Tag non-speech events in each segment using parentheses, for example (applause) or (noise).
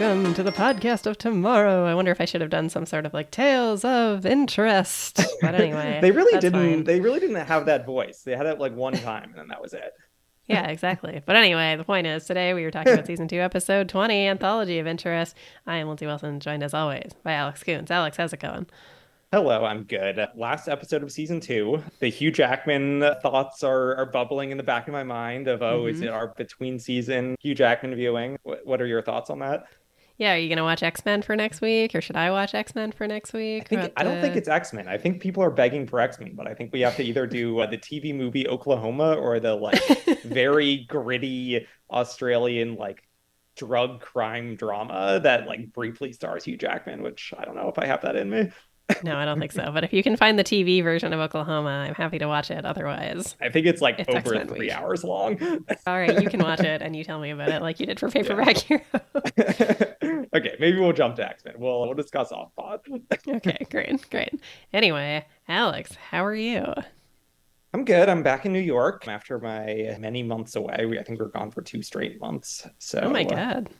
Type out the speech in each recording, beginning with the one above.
welcome to the podcast of tomorrow. I wonder if I should have done some sort of like tales of interest. But anyway, (laughs) they really didn't. fine. They really didn't have that voice. They had it like one time, and then that was it. (laughs) yeah, exactly. But anyway, the point is today we were talking about season two, episode 20, Anthology of Interest. I am Lindsay Wilson, joined as always by Alex Kuntz. Alex, how's it going? Hello, I'm good. Last episode of season two, the Hugh Jackman thoughts are, are bubbling in the back of my mind. Of oh, is Mhm. it our between season Hugh Jackman viewing? What, what are your thoughts on that? Yeah, are you going to watch X Men for next week or should I watch X Men for next week? I think I don't think it's X Men. I think people are begging for X Men, but I think we have to either do uh, the TV movie Oklahoma or the like (laughs) very gritty Australian like drug crime drama that like briefly stars Hugh Jackman, which I don't know if I have that in me. No, I don't think so. But if you can find the TV version of Oklahoma, I'm happy to watch it. Otherwise, I think it's like It's over X-Men three week. hours long. (laughs) all right, you can watch it and you tell me about it like you did for Paperback Hero. (laughs) okay, maybe we'll jump to X Men. We'll we'll discuss off pod. (laughs) okay, great, great. Anyway, Alex, how are you? I'm good. I'm back in New York after my many months away. We, I think we we're gone for two straight months. So Oh my uh, god.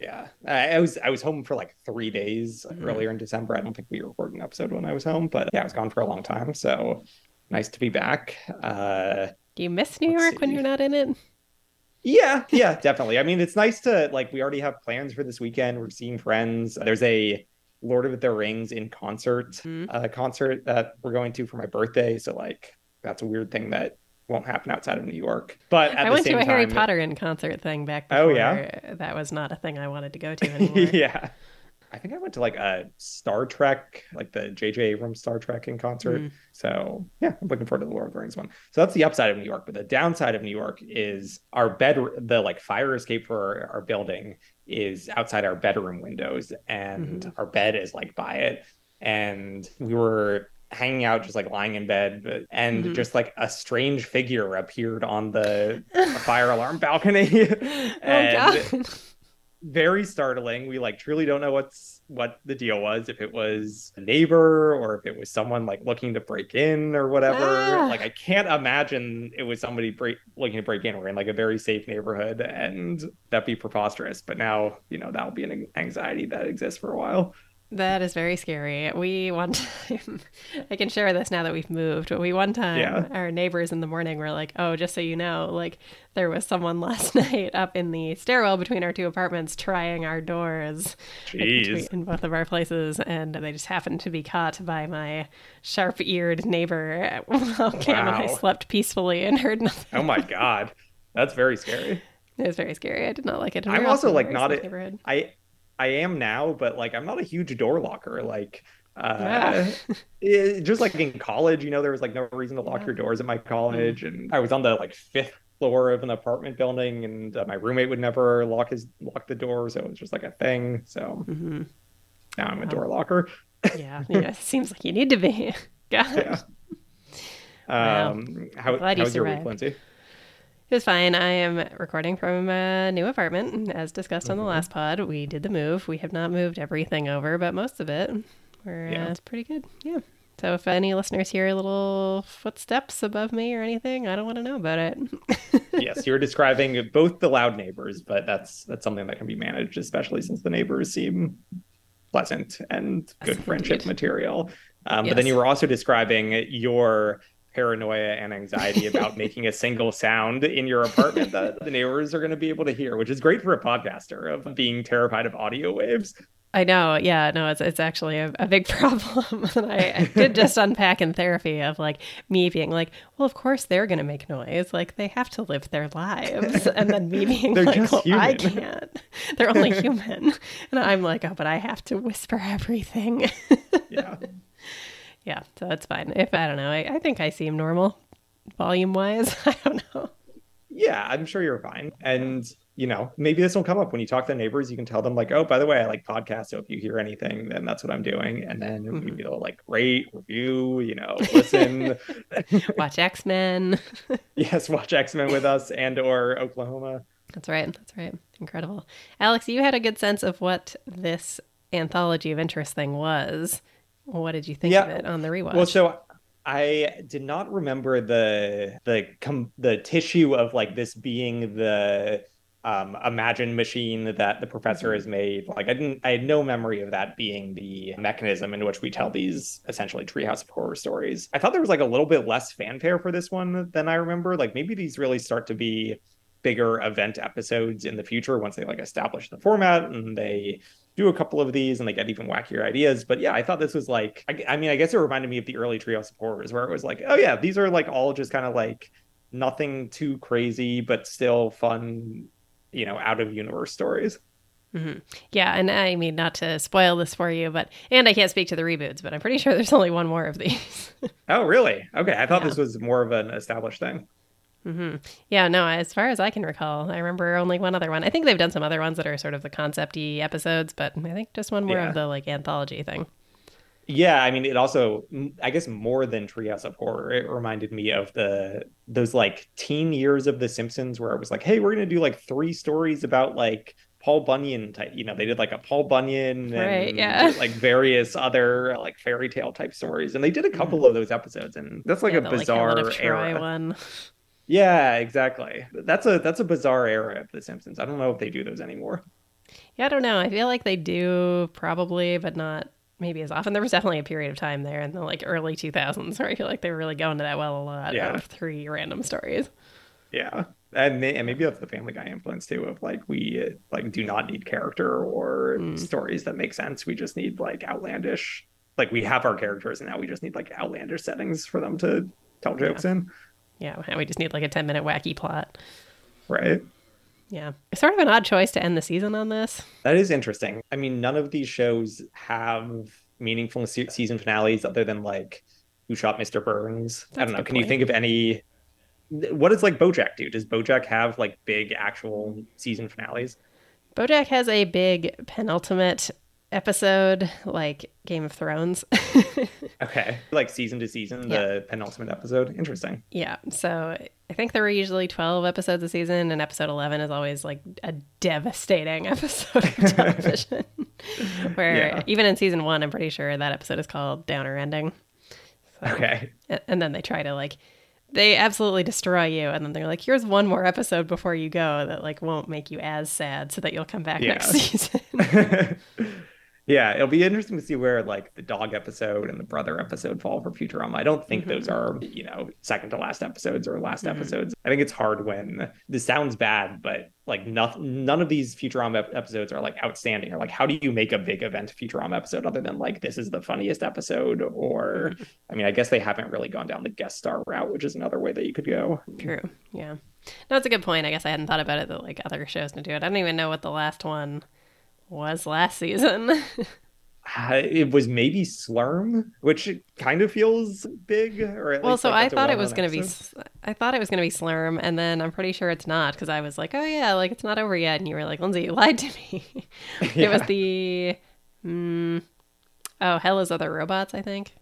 Yeah, I, was I was home for like three days Mhm. earlier in December. I don't think we recorded an episode when I was home, but yeah, I was gone for a long time. So nice to be back. Uh, Do you miss New York when you're not in it? Yeah, yeah, definitely. I mean, it's nice to like we already have plans for this weekend. We're seeing friends. There's a Lord of the Rings in concert Mhm. uh, concert that we're going to for my birthday. So like that's a weird thing that won't happen outside of New York. But at I the went same to a time, Harry Potter in concert thing back before. Oh, yeah? That was not a thing I wanted to go to (laughs) anymore. yeah. I think I went to like a Star Trek, like the J.J. Abrams Star Trek in concert. Mm. So yeah, I'm looking forward to the Lord of the Rings one. So that's the upside of New York. But the downside of New York is our bed, the like fire escape for our, our building is outside our bedroom windows, and Mhm. our bed is like by it. And we were hanging out, just like lying in bed, and Mhm. just like a strange figure appeared on the (laughs) fire alarm balcony. (laughs) oh And- god. very startling. We like truly don't know what's what the deal was. If it was a neighbor or if it was someone like looking to break in or whatever. Ah. Like I can't imagine it was somebody break, looking to break in. We're in like a very safe neighborhood, and that'd be preposterous. But now you know that'll be an anxiety that exists for a while. That is very scary. We one time, (laughs) I can share this now that we've moved, but we one time, Yeah. our neighbors in the morning were like, oh, just so you know, like there was someone (laughs) last night up in the stairwell between our two apartments trying our doors like, Jeez. between- in both of our places, and they just happened to be caught by my sharp eared neighbor while (laughs) oh, Cam and I slept peacefully and heard nothing. Oh my god, that's very scary. It was very scary. I did not like it. I'm also, like, not a-. I I am now, but like I'm not a huge door locker. Like uh Yeah. it- (laughs) just like in college, you know, there was like no reason to lock Yeah. your doors at my college, and I was on the like fifth floor of an apartment building, and uh, my roommate would never lock his lock the door, so it was just like a thing. So hmm now I'm a Wow. door locker. (laughs) Yeah, yeah. It seems like you need to be. (laughs) God. Yeah. Wow. Um, how Glad you how's your week. Lindsay? It was fine. I am recording from a new apartment. As discussed on the Mhm. last pod, we did the move. We have not moved everything over, but most of it. We're, Yeah. uh, it's pretty good. Yeah. So if any listeners hear little footsteps above me or anything, I don't want to know about it. (laughs) yes, you're describing both the loud neighbors, but that's that's something that can be managed, especially since the neighbors seem pleasant and good Yes, friendship indeed. material. Um, But then you were also describing your paranoia and anxiety about (laughs) making a single sound in your apartment that the neighbors are going to be able to hear, which is great for a podcaster of being terrified of audio waves. I know. Yeah, no, it's it's actually a, a big (laughs) problem. and I, I did just unpack in therapy of like me being like, well, of course they're going to make noise. Like they have to live their lives. And then me being (laughs) like, well, I can't. They're only human. And I'm like, oh, but I have to whisper everything. Yeah. Yeah, so that's fine. If I don't know, I, I think I seem normal volume wise. (laughs) I don't know. Yeah, I'm sure you're fine. And you know, maybe this will come up when you talk to neighbors. You can tell them like, "Oh, by the way, I like podcasts. So if you hear anything, then that's what I'm doing." And then Mhm. maybe they'll like rate, review, you know, listen. (laughs) Watch X Men. (laughs) yes, watch X Men with us and or Oklahoma. That's right. That's right. Incredible. Alex, you had a good sense of what this anthology of interest thing was. What did you think Yeah. of it on the rewatch? Well, so I did not remember the the com- the tissue of like this being the um, imagine machine that the professor has made. Like I didn't, I had no memory of that being the mechanism in which we tell these essentially Treehouse of Horror stories. I thought there was like a little bit less fanfare for this one than I remember. Like maybe these really start to be bigger event episodes in the future once they like establish the format and they do a couple of these and they get even wackier ideas. But yeah, I thought this was like, I, I mean, I guess it reminded me of the early Treehouse of Horrors where it was like, oh yeah, these are like all just kind of like nothing too crazy, but still fun you know out of universe stories. Mm-hmm. Yeah, and I mean not to spoil this for you, but and I can't speak to the reboots, but I'm pretty (laughs) sure there's only one more of these. oh, really? Okay, I thought yeah. this was more of an established thing. Mm-hmm. Yeah, no. As far as I can recall, I remember only one other one. I think they've done some other ones that are sort of the concepty episodes, but I think just one more yeah. of the like anthology thing. Yeah, I mean, it also, I guess, more than Treehouse of Horror, it reminded me of the those like teen years of The Simpsons, where it was like, hey, we're gonna do like three stories about like Paul Bunyan type. You know, they did like a Paul Bunyan and right, yeah. like various other like fairy tale type stories, and they did a couple mm. of those episodes, and that's like yeah, a the, bizarre like, era. One. (laughs) Yeah, exactly. That's a that's a bizarre era of The Simpsons. I don't know if they do those anymore. Yeah, I don't know. I feel like they do probably, but not maybe as often. There was definitely a period of time there in the like early 2000s where I feel like they were really going to that well a lot yeah. of three random stories. Yeah. And, may, and maybe that's the Family Guy influence too of like we like do not need character or mm. stories that make sense. We just need like outlandish like we have our characters and now we just need like outlandish settings for them to tell jokes yeah. in. Yeah, (laughs) we just need like a 10 minute wacky plot. Right. Yeah. It's sort of an odd choice to end the season on this. That is interesting. I mean, none of these shows have meaningful se- season finales other than like Who Shot Mr. Burns. That's I don't know. Can point. you think of any? What does like BoJack do? Does BoJack have like big actual season finales? BoJack has a big penultimate episode like Game of Thrones. (laughs) okay. Like season to season, yeah. the penultimate episode. Interesting. Yeah. So I think there were usually 12 episodes a season, and episode 11 is always like a devastating (laughs) episode of television. (laughs) Where yeah. even in season one, I'm pretty sure that episode is called Downer Ending. So, okay. And then they try to like, they absolutely destroy you, and then they're like, here's one more episode before you go that like won't make you as sad so that you'll come back yeah. next season. Yeah, it'll be interesting to see where like the dog episode and the brother episode fall for Futurama. I don't think mm-hmm. those are, you know, second to last episodes or last mm-hmm. episodes. I think it's hard when this sounds bad, but like nothing, none of these Futurama episodes are like outstanding. Or like, how do you make a big event Futurama episode other than like this is the funniest episode? Or, mm-hmm. I mean, I guess they haven't really gone down the guest star route, which is another way that you could go. True. Yeah. No, it's a good point. I guess I hadn't thought about it that like other shows to do it. I don't even know what the last one was last season. (laughs) it was maybe Slurm, which kind of feels big. Or well, so like I thought it was going to be, I thought it was going to be Slurm, and then I'm pretty sure it's not because I was like, oh yeah, like it's not over yet, and you were like, Lindsay, you lied to me. yeah. (laughs) It was the, mm, oh, Hell is Other Robots, I think.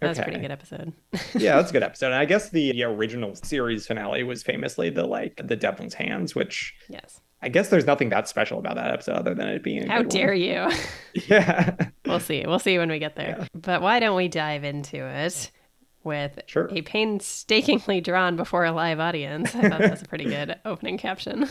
That was a pretty good episode. (laughs) yeah, that's a good episode. And I guess the, the original series finale was famously the like the Devil's Hands, which yes, I guess there's nothing that special about that episode other than it being. How dare one. you? (laughs) (laughs) yeah. we'll see. We'll see when we get there. Yeah. But why don't we dive into it with sure. a painstakingly drawn before a live audience? I thought that was a pretty good (laughs) opening caption.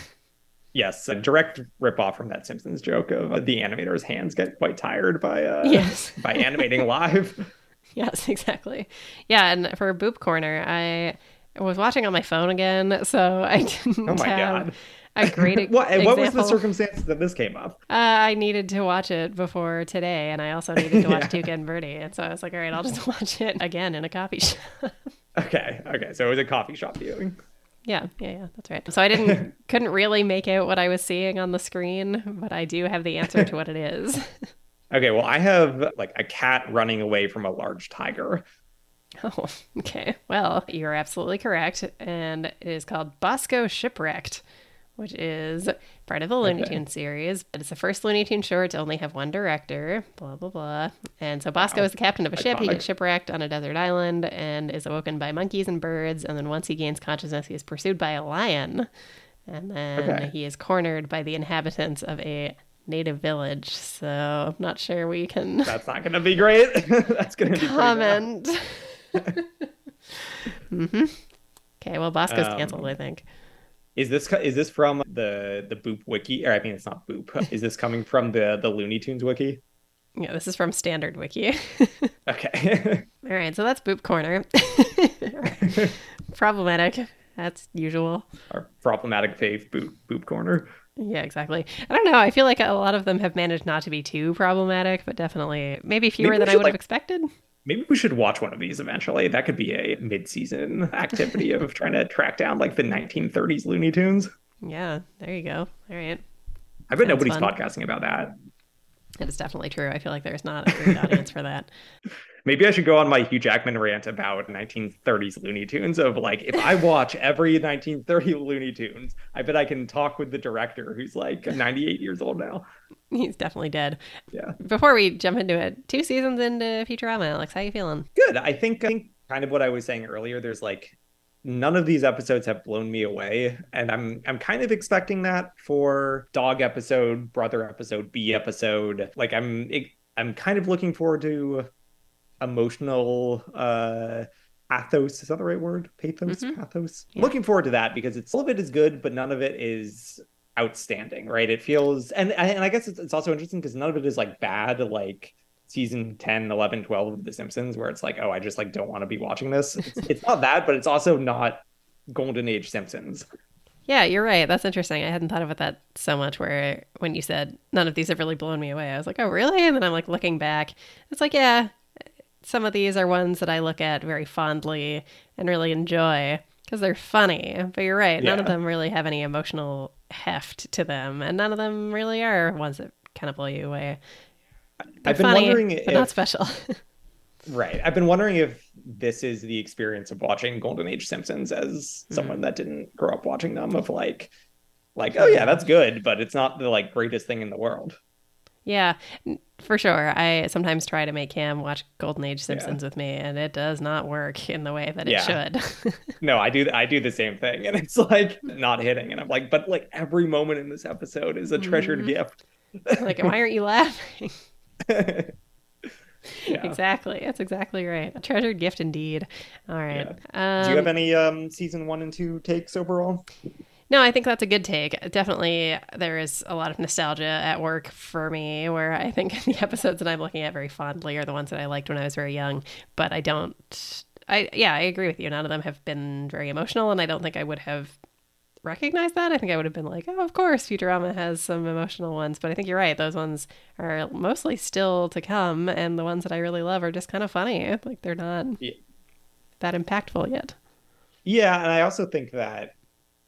Yes, a direct ripoff from that Simpsons joke of the animator's hands get quite tired by uh, yes. by animating live. yes, exactly. Yeah, and for Boop Corner, I was watching on my phone again, so I didn't. Oh my have, god! A great (laughs) what, what was the circumstance that this came up? Uh, I needed to watch it before today, and I also needed to (laughs) watch yeah. Tuca and Bertie, and so I was like, all right, I'll just (laughs) watch it again in a coffee shop. okay, okay, so it was a coffee shop viewing. Yeah, yeah, yeah, that's right. So I didn't couldn't really make out what I was seeing on the screen, but I do have the answer to what it is. okay, well, I have like a cat running away from a large tiger. Oh, okay. Well, you're absolutely correct. And it is called Bosko Shipwrecked which is part of the Looney okay. Tunes series. But it's the first Looney Tunes short to only have one director, blah, blah, blah. And so Bosko wow. is the captain of a ship. Iconic. He gets shipwrecked on a desert island and is awoken by monkeys and birds. And then once he gains consciousness, he is pursued by a lion. And then okay. he is cornered by the inhabitants of a native village. So I'm not sure we can. That's not going to be great. (laughs) That's going to be comment. (laughs) (laughs) mm-hmm. Okay, well, Bosko's um, canceled, I think. Is this is this from the the Boop wiki? Or I mean, it's not Boop. (laughs) Is this coming from the the Looney Tunes wiki? Yeah, this is from Standard Wiki. (laughs) okay. (laughs) All right, so that's Boop Corner. Problematic. That's usual. Our problematic fave Boop Boop Corner. Yeah, exactly. I don't know. I feel like a lot of them have managed not to be too problematic, but definitely maybe fewer Maybe than I would like- have expected. Maybe we should watch one of these eventually. That could be a mid-season activity of (laughs) trying to track down like the 1930s Looney Tunes. Yeah, there you go. All right. I bet Sounds nobody's fun. podcasting about that. That is definitely true. I feel like there's not a great audience for that. (laughs) Maybe I should go on my Hugh Jackman rant about 1930s Looney Tunes of like, if I watch every 1930 Looney Tunes, I bet I can talk with the director who's like 98 years old now. He's definitely dead. Yeah. Before we jump into it, two seasons into Futurama, Alex, how you feeling? Good. I think, I think kind of what I was saying earlier, there's like none of these episodes have blown me away. And I'm I'm kind of expecting that for dog episode, brother episode, B episode. Like I'm I'm kind of looking forward to emotional uh pathos is that the right word pathos Mhm. pathos Yeah. looking forward to that because it's all of it is good but none of it is outstanding right it feels and and i guess it's, it's also interesting because none of it is like bad like season 10 11 12 of the simpsons where it's like oh i just like don't want to be watching this it's, it's not that but it's also not golden age simpsons Yeah, you're right. That's interesting. I hadn't thought about that so much where when you said none of these have really blown me away, I was like, oh, really? And then I'm like looking back. It's like, yeah, some of these are ones that I look at very fondly and really enjoy because they're funny. But you're right. None of them really have any emotional heft to them. And none of them really are ones that kind of blow you away. They're i've been funny, wondering but not if special. (laughs) Right. I've been wondering if this is the experience of watching Golden Age Simpsons as Hmm. someone that didn't grow up watching them of like like oh yeah, that's good, but it's not the like greatest thing in the world. Yeah, for sure. I sometimes try to make him watch Golden Age Simpsons with me, and it does not work in the way that it Yeah. should. (laughs) No, I do I do the same thing and it's like not hitting and I'm like but like every moment in this episode is a treasured Mhm. gift. like, why aren't you laughing? (laughs) Yeah. Exactly. That's exactly right. A treasured gift indeed. All right. Um, Do you have any um season 1 and 2 takes overall? No, I think that's a good take. Definitely, there is a lot of nostalgia at work for me where I think (laughs) the episodes that I'm looking at very fondly are the ones that I liked when I was very young, but I don't. I yeah, I agree with you. None of them have been very emotional, and I don't think I would have recognized that. I think I would have been like, oh, of course, Futurama has some emotional ones, but I think you're right. Those ones are mostly still to come, and the ones that I really love are just kind of funny. Like they're not Yeah. that impactful yet. Yeah, and I also think that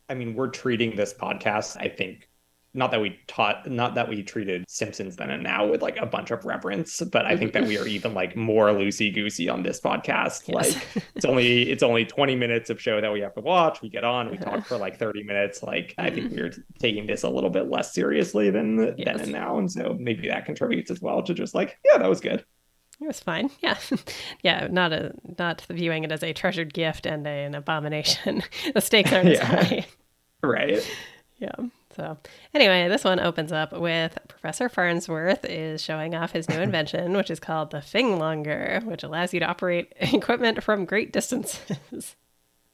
I mean, we're treating this podcast, I think, not that we taught not that we treated Simpsons then and now with like a bunch of reverence, but I think that we are (laughs) even like more loosey goosey on this podcast. Yes. Like it's only it's only 20 minutes of show that we have to watch. We get on, we talk (laughs) for like 30 minutes. Like I think (laughs) we're taking this a little bit less seriously than then and now. And so maybe that contributes as well to just like, yeah, that was good. It was fine. Yeah. yeah. Not a not viewing it as a treasured gift and an abomination. the stakes aren't as high. Right. Yeah. So anyway, this one opens up with Professor Farnsworth is showing off his new (laughs) invention, which is called the Finglonger, which allows you to operate (laughs) equipment from great distances. (laughs)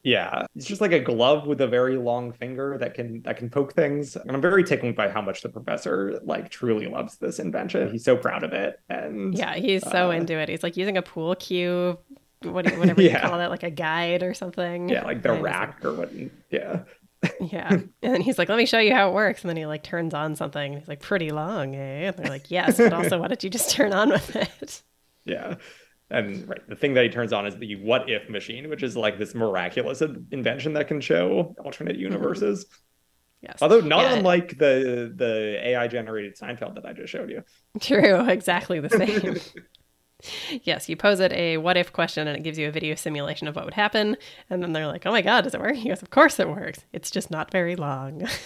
Yeah, it's just like a glove with a very long finger that can that can poke things. And I'm very tickled by how much the professor like truly loves this invention. He's so proud of it. And yeah, he's so Uh, into it. He's like using a pool cue, what you- whatever you call that, like a guide or something. yeah, like the rack or what yeah. Yeah. And then he's like, let me show you how it works. And then he like turns on something. He's like, pretty long, eh? And they're like, yes, but also why don't you just turn on with it? Yeah. And right, the thing that he turns on is the what if machine, which is like this miraculous invention that can show alternate universes. Yes. Although not Yeah. unlike the the AI generated Seinfeld that I just showed you. True, exactly the same. (laughs) yes, you pose it a what if question and it gives you a video simulation of what would happen. And then they're like, oh my God, does it work? He goes, of course it works. It's just not very long. (laughs)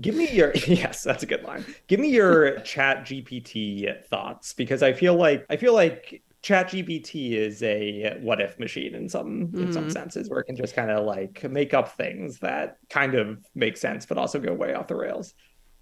Give me your (laughs) yes, that's a good line. Give me your chat GPT thoughts because I feel like I feel like chat GPT is a what if machine in some in some Mhm. senses where it can just kind of like make up things that kind of make sense but also go way off the rails.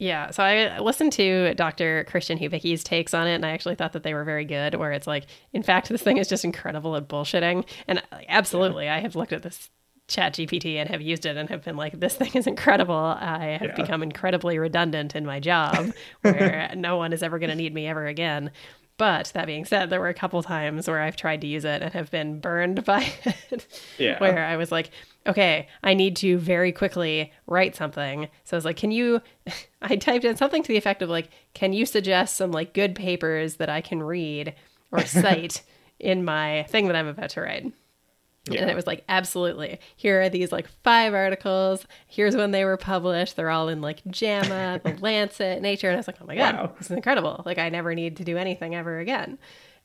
Yeah, so I listened to Dr. Christian Hubicki's takes on it, and I actually thought that they were very good. Where it's like, in fact, this thing is just incredible at bullshitting, and absolutely, I have looked at this chat gpt and have used it and have been like, this thing is incredible. I have Yeah. become incredibly redundant in my job (laughs) where no one is ever going to need me ever again. But that being said, there were a couple times where I've tried to use it and have been burned by (laughs) it. Yeah. Where I was like, okay, I need to very quickly write something. So I was like, can you? (laughs) I typed in something to the effect of like, can you suggest some like good papers that I can read or (laughs) cite in my thing that I'm about to write? Yeah. And it was like, absolutely. Here are these like five articles. Here's when they were published. They're all in like JAMA, (laughs) The Lancet, Nature. And I was like, oh my God, Wow. this is incredible. Like, I never need to do anything ever again.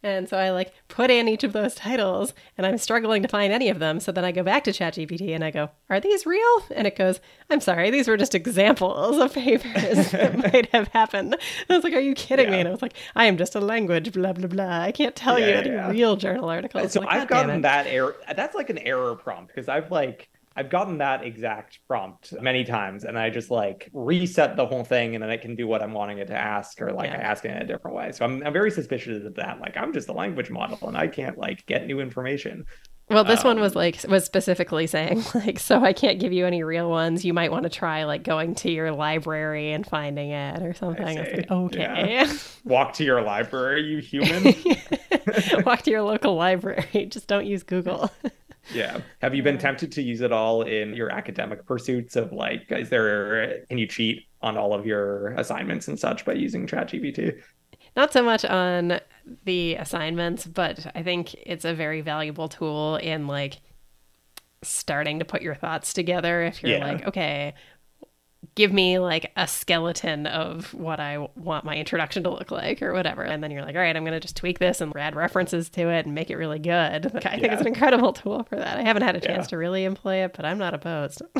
And so I like put in each of those titles and I'm struggling to find any of them. So then I go back to ChatGPT and I go, are these real? And it goes, I'm sorry, these were just examples of papers (laughs) that (laughs) might have happened. And I was like, are you kidding me? And I was like, I am just a language, blah, blah, blah. I can't tell you any yeah. real journal articles. so Like, I've gotten that error. That's like an error prompt because I've like I've gotten that exact prompt many times, and I just like reset the whole thing, and then it can do what I'm wanting it to ask, or like I ask it in a different way. So I'm I'm very suspicious of that. Like I'm just a language model, and I can't like get new information. Well, this one Um, was like was specifically saying (laughs) like, so I can't give you any real ones. You might want to try like going to your library and finding it or something. I, was see. like, okay. (laughs) Walk to your library, you human. (laughs) Walk to your local library. Just don't use Google. Yeah. Have you been tempted to use it all in your academic pursuits? Of like, is there can you cheat on all of your assignments and such by using ChatGPT? Not so much on the assignments, but I think it's a very valuable tool in like starting to put your thoughts together. If you're Yeah. like, okay, give me like a skeleton of what I want my introduction to look like or whatever. And then you're like, all right, I'm going to just tweak this and add references to it and make it really good. Like, (laughs) I think Yeah. it's an incredible tool for that. I haven't had a chance Yeah. to really employ it, but I'm not opposed. (laughs)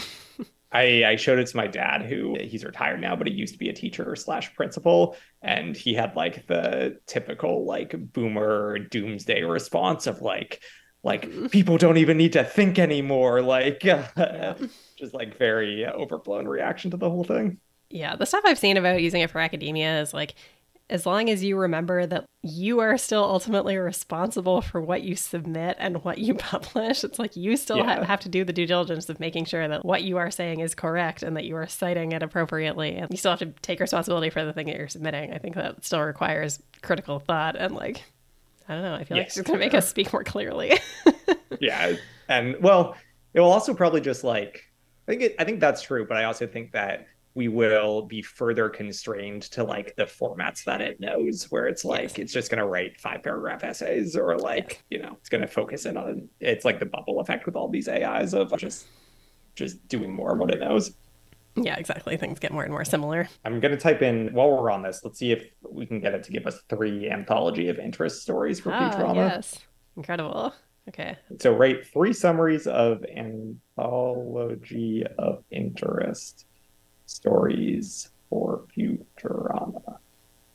I, I showed it to my dad, who he's retired now, but he used to be a teacher slash principal, and he had like the typical like boomer doomsday response of like, like mm. people don't even need to think anymore, like (laughs) just like very overblown reaction to the whole thing. Yeah, the stuff I've seen about using it for academia is like as long as you remember that you are still ultimately responsible for what you submit and what you (laughs) publish, it's like you still Yeah. have, to do the due diligence of making sure that what you are saying is correct and that you are citing it appropriately. And you still have to take responsibility for the thing that you're submitting. I think that still requires critical thought and like, I don't know, I feel like Yes, it's going to make us speak more clearly. (laughs) yeah and well it will also probably just like i think it, i think that's true but i also think that we will be further constrained to like the formats that it knows where it's like Yes. it's just going to write five paragraph essays or like you know it's going to focus in on it's like the bubble effect with all these ais of just just doing more of what it knows yeah, exactly. Things get more and more similar. i'm going to type in while we're on this let's see if we can get it to give us three anthology of interest stories for Ah, futurama yes. Incredible. Okay. So rate three summaries of anthology of interest stories for Futurama.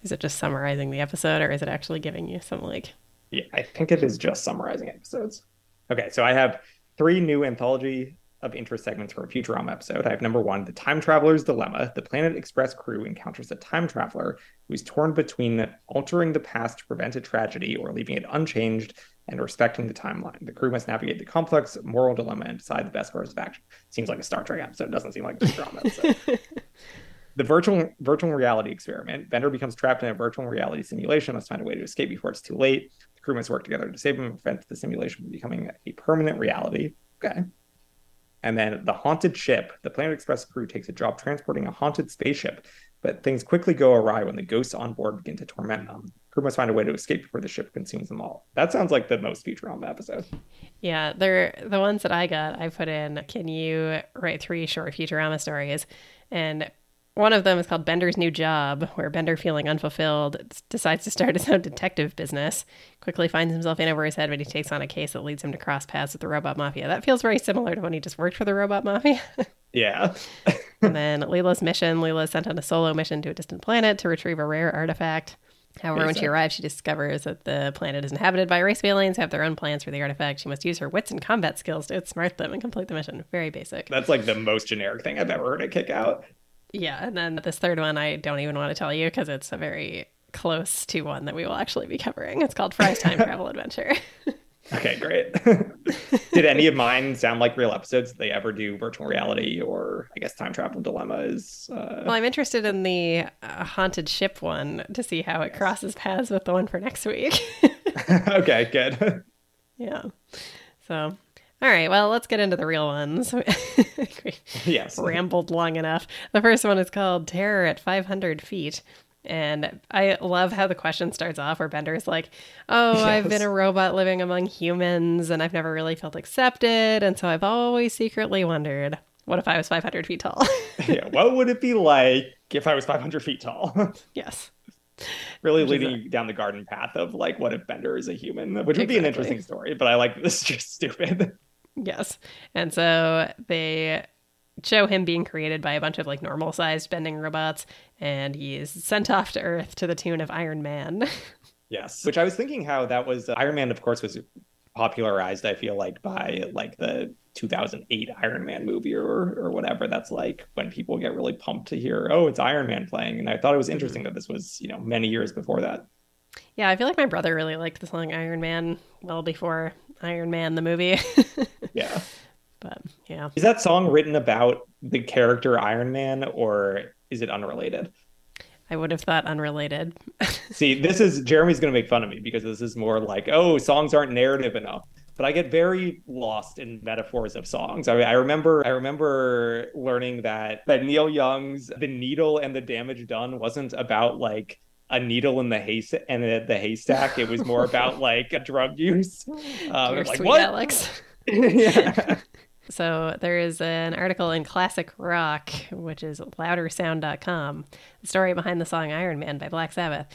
Is it just summarizing the episode or is it actually giving you some like Yeah, I think it is just summarizing episodes. Okay, so I have three new anthology of interest segments for a Futurama episode. I have number one, The Time Traveler's Dilemma. The Planet Express crew encounters a time traveler who's torn between altering the past to prevent a tragedy or leaving it unchanged and respecting the timeline. The crew must navigate the complex moral dilemma and decide the best course of action. Seems like a Star Trek episode. Doesn't seem like a drama. episode. (laughs) the virtual virtual reality experiment. Bender becomes trapped in a virtual reality simulation, must find a way to escape before it's too late. The crew must work together to save him and prevent the simulation from becoming a permanent reality. Okay. And then the haunted ship. The Planet Express crew takes a job transporting a haunted spaceship, but things quickly go awry when the ghosts on board begin to torment them. Crew must find a way to escape before the ship consumes them all. That sounds like the most Futurama episode. Yeah, they're the ones that I got. I put in, can you write three short Futurama stories? And one of them is called Bender's New Job, where Bender, feeling unfulfilled, decides to start his own detective business. Quickly finds himself in over his head when he takes on a case that leads him to cross paths with the Robot Mafia. That feels very similar to when he just worked for the Robot Mafia. (laughs) Yeah. (laughs) and then Leela's mission Leela is sent on a solo mission to a distant planet to retrieve a rare artifact. However, when she arrives, she discovers that the planet is inhabited by race aliens who have their own plans for the artifact. She must use her wits and combat skills to outsmart them and complete the mission. Very basic. That's like the most generic thing I've ever heard it kick out. Yeah, and then this third one, I don't even want to tell you because it's a very close to one that we will actually be covering. It's called Fry's Time (laughs) Travel Adventure. (laughs) Okay, great. (laughs) Did any of mine sound like real episodes? Did they ever do virtual reality or I guess time travel dilemmas? uh... Well, I'm interested in the uh, haunted ship one to see how it crosses paths with the one for next week. (laughs) okay, good. yeah. So, all right, well, let's get into the real ones. (laughs) yes. Rambled long enough. The first one is called Terror at 500 Feet. And I love how the question starts off where Bender's like, Oh, yes. (laughs) I've been a robot living among humans and I've never really felt accepted. And so I've always secretly wondered, what if I was 500 feet tall? (laughs) yeah, what would it be like if I was 500 feet tall? (laughs) yes. Really which leading down the garden path of like, what if Bender is a human? Which would exactly. be an interesting story, but I like this is just stupid. Yes. And so they show him being created by a bunch of like normal sized bending robots and he is sent off to earth to the tune of iron man. (laughs) Yes. Which i was thinking how that was uh, iron man of course was popularized i feel like by like the 2008 iron man movie or or whatever that's like when people get really pumped to hear oh it's iron man playing. And i thought it was interesting that this was you know many years before that. Yeah i feel like my brother really liked the song iron man well before iron man the movie. (laughs) Yeah but yeah. Is that song written about the character Iron Man or is it unrelated? I would have thought unrelated. (laughs) See, this is Jeremy's going to make fun of me because this is more like, oh, songs aren't narrative enough. But I get very lost in metaphors of songs. I mean, I remember, I remember learning that that Neil Young's "The Needle and the Damage Done" wasn't about like a needle in the haystack and the, the haystack. It was more about (laughs) like a drug use. Um, like what, Alex? (laughs) yeah. So there is an article in Classic Rock, which is loudersound.com, the story behind the song Iron Man by Black Sabbath.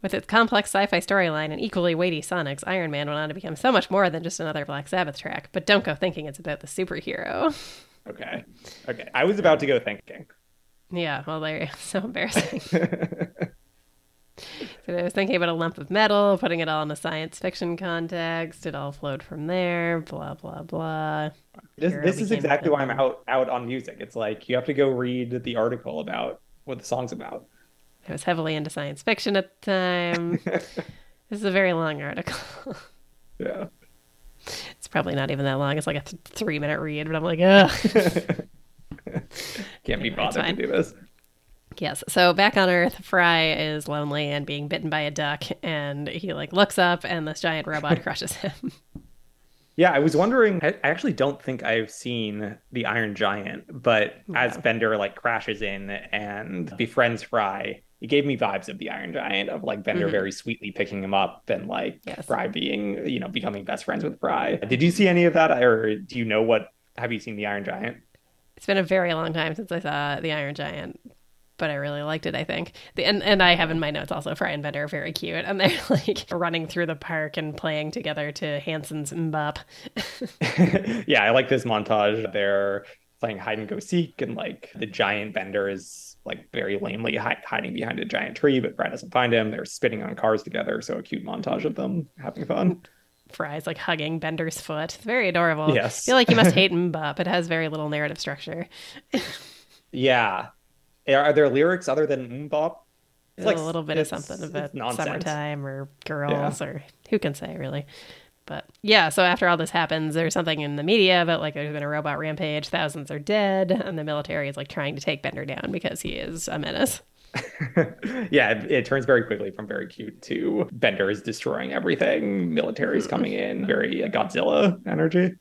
With its complex sci fi storyline and equally weighty sonics, Iron Man went on to become so much more than just another Black Sabbath track. But don't go thinking it's about the superhero. Okay. Okay. I was about to go thinking. Yeah, well, they're (laughs) so embarrassing. (laughs) So I was thinking about a lump of metal, putting it all in a science fiction context. It all flowed from there. Blah blah blah. This, this is exactly why I'm out out on music. It's like you have to go read the article about what the song's about. I was heavily into science fiction at the time. (laughs) this is a very long article. (laughs) yeah. It's probably not even that long. It's like a th- three minute read, but I'm like, ugh. (laughs) Can't be bothered to do this. Yes. So back on Earth, Fry is lonely and being bitten by a duck, and he like looks up, and this giant robot (laughs) crushes him. Yeah, I was wondering. I actually don't think I've seen the Iron Giant, but as Bender like crashes in and befriends Fry, it gave me vibes of the Iron Giant, of like Bender mm-hmm. very sweetly picking him up and like yes. Fry being, you know, becoming best friends with Fry. Did you see any of that, or do you know what? Have you seen the Iron Giant? It's been a very long time since I saw the Iron Giant, but I really liked it. I think the and, and I have in my notes also Fry and Bender are very cute, and they're (laughs) like running through the park and playing together to Hanson's MMMBop. (laughs) yeah, I like this montage. They're playing hide and go seek, and like the giant Bender is like very lamely hi- hiding behind a giant tree, but Fry doesn't find him. They're spitting on cars together, so a cute montage of them having fun. Fry's like hugging Bender's foot. It's very adorable. Yes. I feel like you must (laughs) hate MMMBop. It has very little narrative structure. yeah, are there lyrics other than MMMBop? It's like a little bit of something about summertime or girls yeah. or who can say really. But yeah, so after all this happens, there's something in the media about like there's been a robot rampage, thousands are dead, and the military is like trying to take Bender down because he is a menace. (laughs) (laughs) yeah, it, it, turns very quickly from very cute to Bender is destroying everything. Military is (laughs) coming in, very Godzilla energy.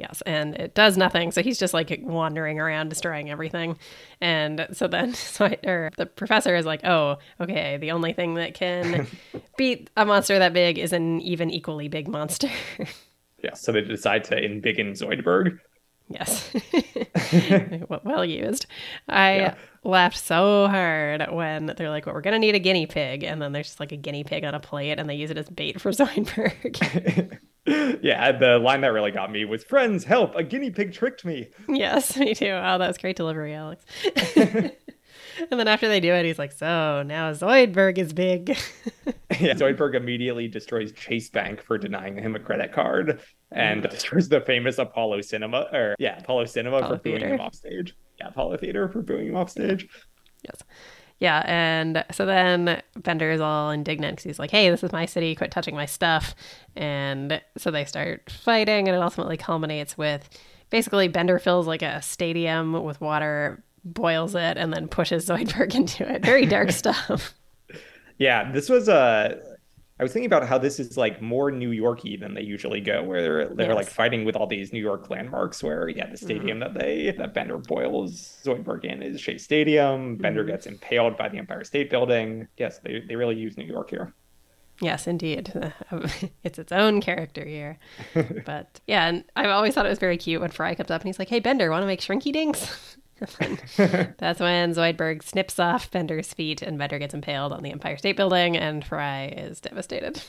Yes, and it does nothing. So he's just like wandering around, destroying everything. And so then, (laughs) or the professor is like, "Oh, okay. The only thing that can (laughs) beat a monster that big is an even equally big monster." (laughs) yeah. So they decide to embiggen Zoidberg. Yes. well used. I yeah. laughed so hard when they're like, well, we're going to need a guinea pig. And then there's just like a guinea pig on a plate and they use it as bait for Zoidberg yeah, the line that really got me was "Friends, help! A guinea pig tricked me." Yes, (laughs) me too. Oh, that was great delivery, Alex. (laughs) and then after they do it, he's like, "So now Zoidberg is big." (laughs) yeah, Zoidberg immediately destroys Chase Bank for denying him a credit card, and mm. destroys the famous Apollo Cinema, or yeah, Apollo Cinema Apollo for Theater. booing him off stage. Yeah, Apollo Theater for booing him off stage. Yes. Yeah, and so then Bender is all indignant because he's like, "Hey, this is my city. Quit touching my stuff." And so they start fighting, and it ultimately culminates with basically Bender fills like a stadium with water, boils it, and then pushes (laughs) Zoidberg into it. Very dark (laughs) stuff. Yeah, this was a. I was thinking about how this is like more New Yorky than they usually go, where they're, they're yes. like fighting with all these New York landmarks. Where yeah, the mm-hmm. stadium mm-hmm. that they that Bender boils Zoidberg in is Shea Stadium. Bender mm-hmm. gets impaled by the Empire State Building. Yes, they they really use New York here. Yes, indeed. (laughs) it's its own character here. but yeah, and I've always thought it was very cute when Fry comes up and he's like, "Hey, Bender, want to make shrinky dinks?" (laughs) (laughs) that's when Zoidberg snips off Bender's feet and Bender gets impaled on the Empire State Building and Fry is devastated.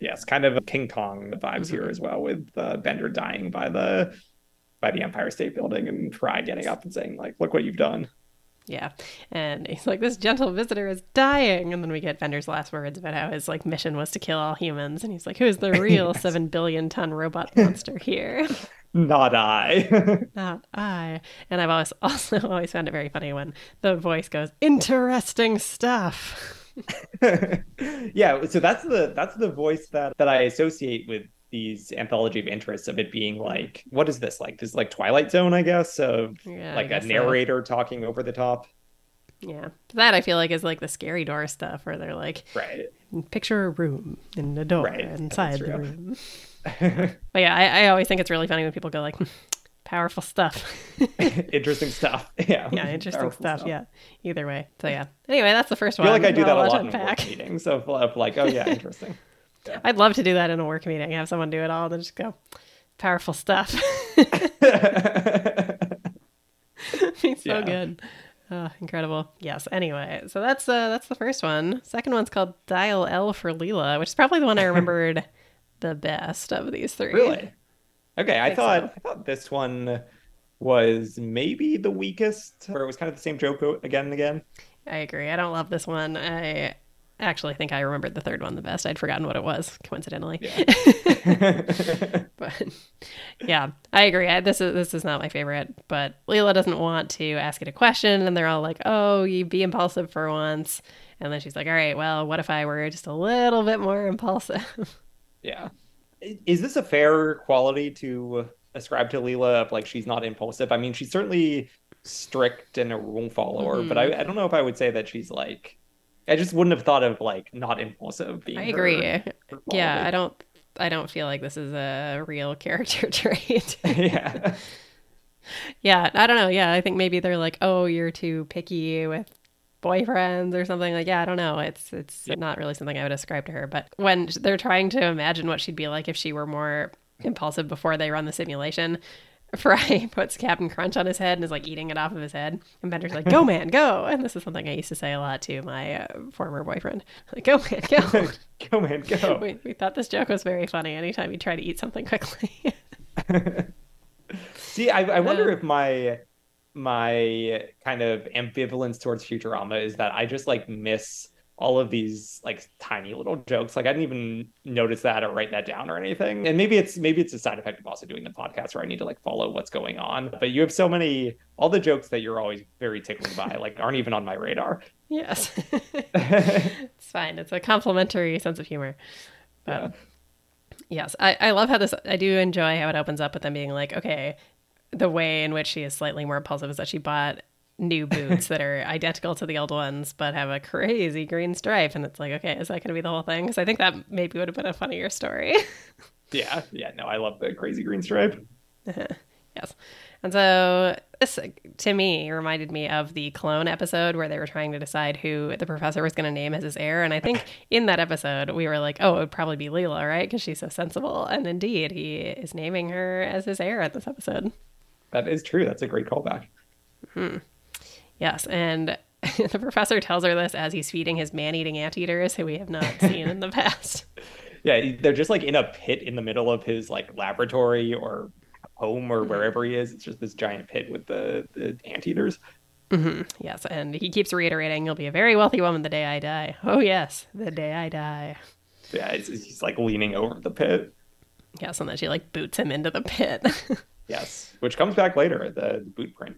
Yes, kind of King Kong vibes mm-hmm. here as well, with uh, Bender dying by the by the Empire State Building and Fry getting up and saying like, "Look what you've done." Yeah. And he's like, this gentle visitor is dying. And then we get Bender's last words about how his like mission was to kill all humans. And he's like, who's the (laughs) real yes. seven billion ton robot monster here? (laughs) Not I. (laughs) Not I. And I've always also always found it very funny when the voice goes, interesting stuff. yeah, so that's the that's the voice that that I associate with these anthology of interests of it being like what is this? Like this is like twilight zone i guess of yeah, like a narrator so. talking over the top. Yeah. That i feel like is like the scary door stuff where they're like right. picture a room and a door right. inside the room. (laughs) But yeah I, I always think it's really funny when people go like (laughs) powerful stuff. (laughs) Interesting stuff. Yeah. Yeah interesting stuff, stuff, yeah. Either way. So yeah. Anyway that's the first one i feel like i do that a lot in work meetings of, of like oh yeah interesting yeah. I'd love to do that in a work meeting. Have someone do it all, and then just go, powerful stuff. (laughs) (laughs) Be so yeah. good. Oh, incredible. Yes. Anyway, so that's uh that's the first one. Second one's called Dial L for Leela, which is probably the one I (laughs) remembered the best of these three. Really? Okay, I, I thought so. I thought this one was maybe the weakest, or it was kind of the same joke again and again. I agree. I don't love this one. I actually I think I remembered the third one the best. I'd forgotten what it was, coincidentally. Yeah. (laughs) but yeah, I agree. I, this is this is not my favorite. But Leela doesn't want to ask it a question, and they're all like, "Oh, you be impulsive for once." And then she's like, "All right, well, what if I were just a little bit more impulsive?" (laughs) Yeah. Is this a fair quality to ascribe to Leela? Of like she's not impulsive. I mean, she's certainly strict and a rule follower, mm-hmm. but I, I don't know if I would say that she's like I just wouldn't have thought of like not impulsive being. I agree. Her, her yeah, I don't. I don't feel like this is a real character (laughs) trait. (laughs) yeah. Yeah, I don't know. Yeah, I think maybe they're like, "Oh, you're too picky with boyfriends or something like yeah i don't know it's it's yeah. not really something i would ascribe to her but when they're trying to imagine what she'd be like if she were more impulsive before they run the simulation (laughs) Fry puts Captain Crunch on his head and is like eating it off of his head. And Bender's like, "Go man, go!" And this is something I used to say a lot to my uh, former boyfriend. Like, "Go man, go! (laughs) go man, go!" (laughs) We, we thought this joke was very funny. Anytime you try to eat something quickly. See, I, I wonder uh, if my my kind of ambivalence towards Futurama is that I just like miss all of these like tiny little jokes. Like I didn't even notice that or write that down or anything. And maybe it's maybe it's a side effect of also doing the podcast where I need to like follow what's going on. But you have so many all the jokes that you're always very tickled by like aren't even on my radar. Yes. (laughs) (laughs) it's fine. It's a complimentary sense of humor. But yeah. yes, I, I love how this I do enjoy how it opens up with them being like, okay, the way in which she is slightly more impulsive is that she bought new boots that are (laughs) identical to the old ones but have a crazy green stripe. And it's like okay is that going to be the whole thing? Because i think that maybe would have been a funnier story. (laughs) Yeah. Yeah. No i love the crazy green stripe. Yes. And so this to me reminded me of the clone episode where they were trying to decide who the professor was going to name as his heir. And i think (laughs) in that episode we were like oh it would probably be leela right? Because she's so sensible. And indeed he is naming her as his heir at this episode. That is true. That's a great callback. Hmm Yes, and (laughs) the professor tells her this as he's feeding his man-eating anteaters, who we have not (laughs) seen in the past. Yeah, they're just like in a pit in the middle of his like laboratory or home or mm-hmm. wherever he is. It's just this giant pit with the the anteaters. Mm-hmm. Yes, and he keeps reiterating, "You'll be a very wealthy woman the day I die." Oh yes, the day I die. Yeah, he's, he's like leaning over the pit. Yes, and then she like boots him into the pit. (laughs) yes, which comes back later, the boot print.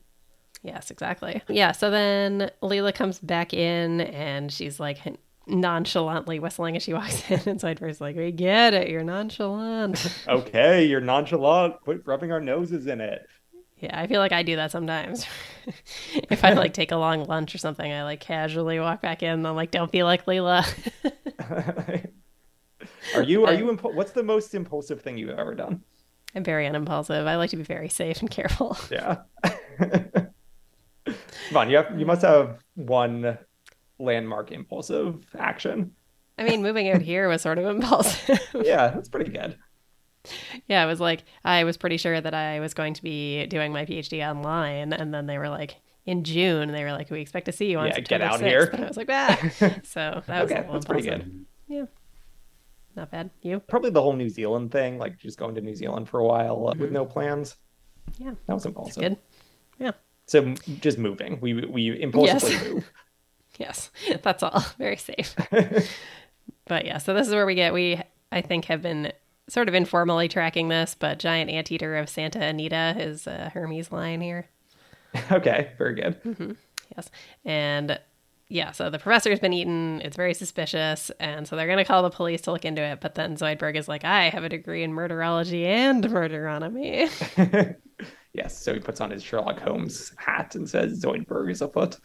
Yes, exactly. Yeah, so then Leela comes back in and she's like nonchalantly whistling as she walks (laughs) in, and Zoidberg's like, We get it, you're nonchalant. (laughs) okay, you're nonchalant. Quit rubbing our noses in it. Yeah, I feel like I do that sometimes. (laughs) if I like take a long lunch or something, I like casually walk back in and I'm like, don't be like Leela. are you are you impu- what's the most impulsive thing you've ever done? I'm very unimpulsive. I like to be very safe and careful. Yeah. On, you have you must have one landmark impulsive action. I mean, moving out here was sort of impulsive. (laughs) yeah, that's pretty good yeah, it was like I was pretty sure that I was going to be doing my PhD online, and then they were like in June, they were like, "We expect to see you on yeah, September get out 6th. here." And I was like, "Ah," (laughs) so that was okay, that's pretty good. Yeah, not bad. You probably the whole New Zealand thing, like just going to New Zealand for a while uh, mm-hmm. with no plans. Yeah, that was impulsive. That's good. Yeah. So just moving, we we impulsively yes. move. (laughs) yes, that's all. (laughs) Very safe. (laughs) but yeah, so this is where we get we I think have been sort of informally tracking this, but giant anteater of Santa Anita is uh, Hermes line here. Okay, very good. Mm-hmm. Yes, and yeah, so the professor's been eaten. It's very suspicious, and so they're going to call the police to look into it. But then Zoidberg is like, "I have a degree in murderology and murderonomy." Yes, so he puts on his Sherlock Holmes hat and says Zoidberg is afoot.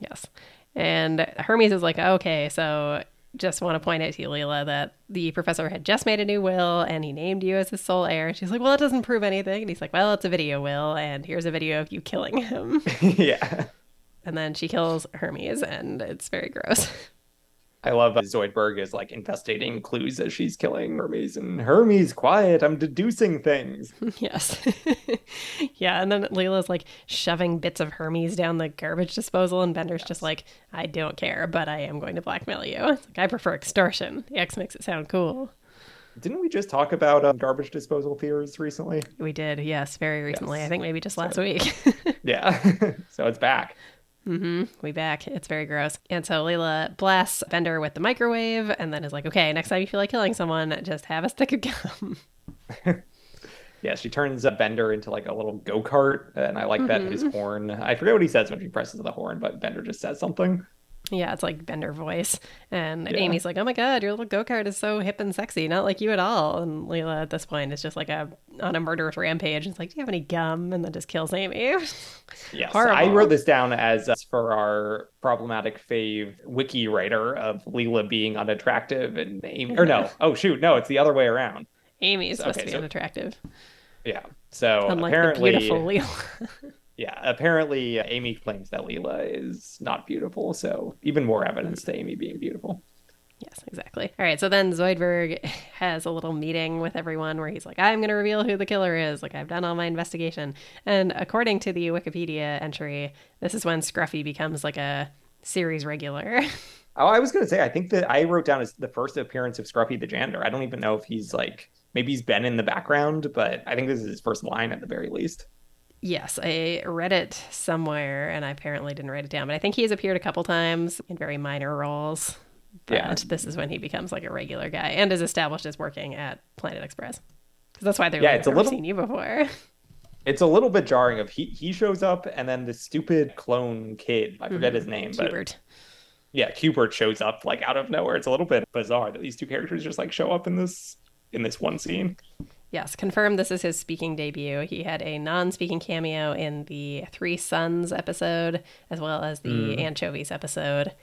Yes, and Hermes is like, "Okay, so just want to point out to you, Leela, that the professor had just made a new will and he named you as his sole heir. She's like, Well, that doesn't prove anything. And he's like, Well, it's a video will, and here's a video of you killing him. (laughs) yeah. And then she kills Hermes, and it's very gross. (laughs) I love Zoidberg is like investigating clues as she's killing Hermes and Hermes, quiet, I'm deducing things. (laughs) yes. (laughs) yeah, and then Leela's like shoving bits of Hermes down the garbage disposal, and Bender's yes. just like, I don't care, but I am going to blackmail you. It's like, I prefer extortion. The X makes it sound cool. Didn't we just talk about um, garbage disposal theories recently? We did, yes, very recently. Yes. I think maybe just last so, week. (laughs) yeah, so it's back. Mm-hmm. We back. It's very gross. And so Leela blasts Bender with the microwave and then is like, okay, next time you feel like killing someone, just have a stick of gum. (laughs) yeah, she turns Bender into like a little go kart. And I like mm-hmm. that his horn. I forget what he says when she presses the horn, but Bender just says something. Yeah, it's like Bender voice. And yeah. Amy's like, oh my God, your little go kart is so hip and sexy, not like you at all. And Leela at this point is just like a on a murderous rampage. It's like, do you have any gum? And then just kills Amy. (laughs) yes. Horrible. I wrote this down as uh, for our problematic fave wiki writer of Leela being unattractive and Amy, or no, oh shoot, no, it's the other way around. Amy's supposed okay, to be so, unattractive. Yeah. So Unlike apparently, the beautiful Leela (laughs) yeah, apparently uh, Amy claims that Leela is not beautiful, so even more evidence to Amy being beautiful. Yes, exactly. All right, so then Zoidberg (laughs) has a little meeting with everyone where he's like, I'm going to reveal who the killer is. Like, I've done all my investigation. And according to the Wikipedia entry, this is when Scruffy becomes like a series regular. (laughs) Oh, I was going to say, I think that I wrote down as the first appearance of Scruffy the janitor. I don't even know if he's like, maybe he's been in the background, but I think this is his first line at the very least. Yes, I read it somewhere and I apparently didn't write it down, but I think he has appeared a couple times in very minor roles. But yeah. this is when he becomes like a regular guy and is established as working at Planet Express. Because that's why they're yeah, like, it's a little seen you before. (laughs) It's a little bit jarring of he he shows up and then the stupid clone kid, I forget mm-hmm. his name, Cubert. but yeah, Cubert shows up like out of nowhere. It's a little bit bizarre that these two characters just like show up in this in this one scene. Yes, confirmed this is his speaking debut. He had a non speaking cameo in the Three Sons episode, as well as the mm. Anchovies episode,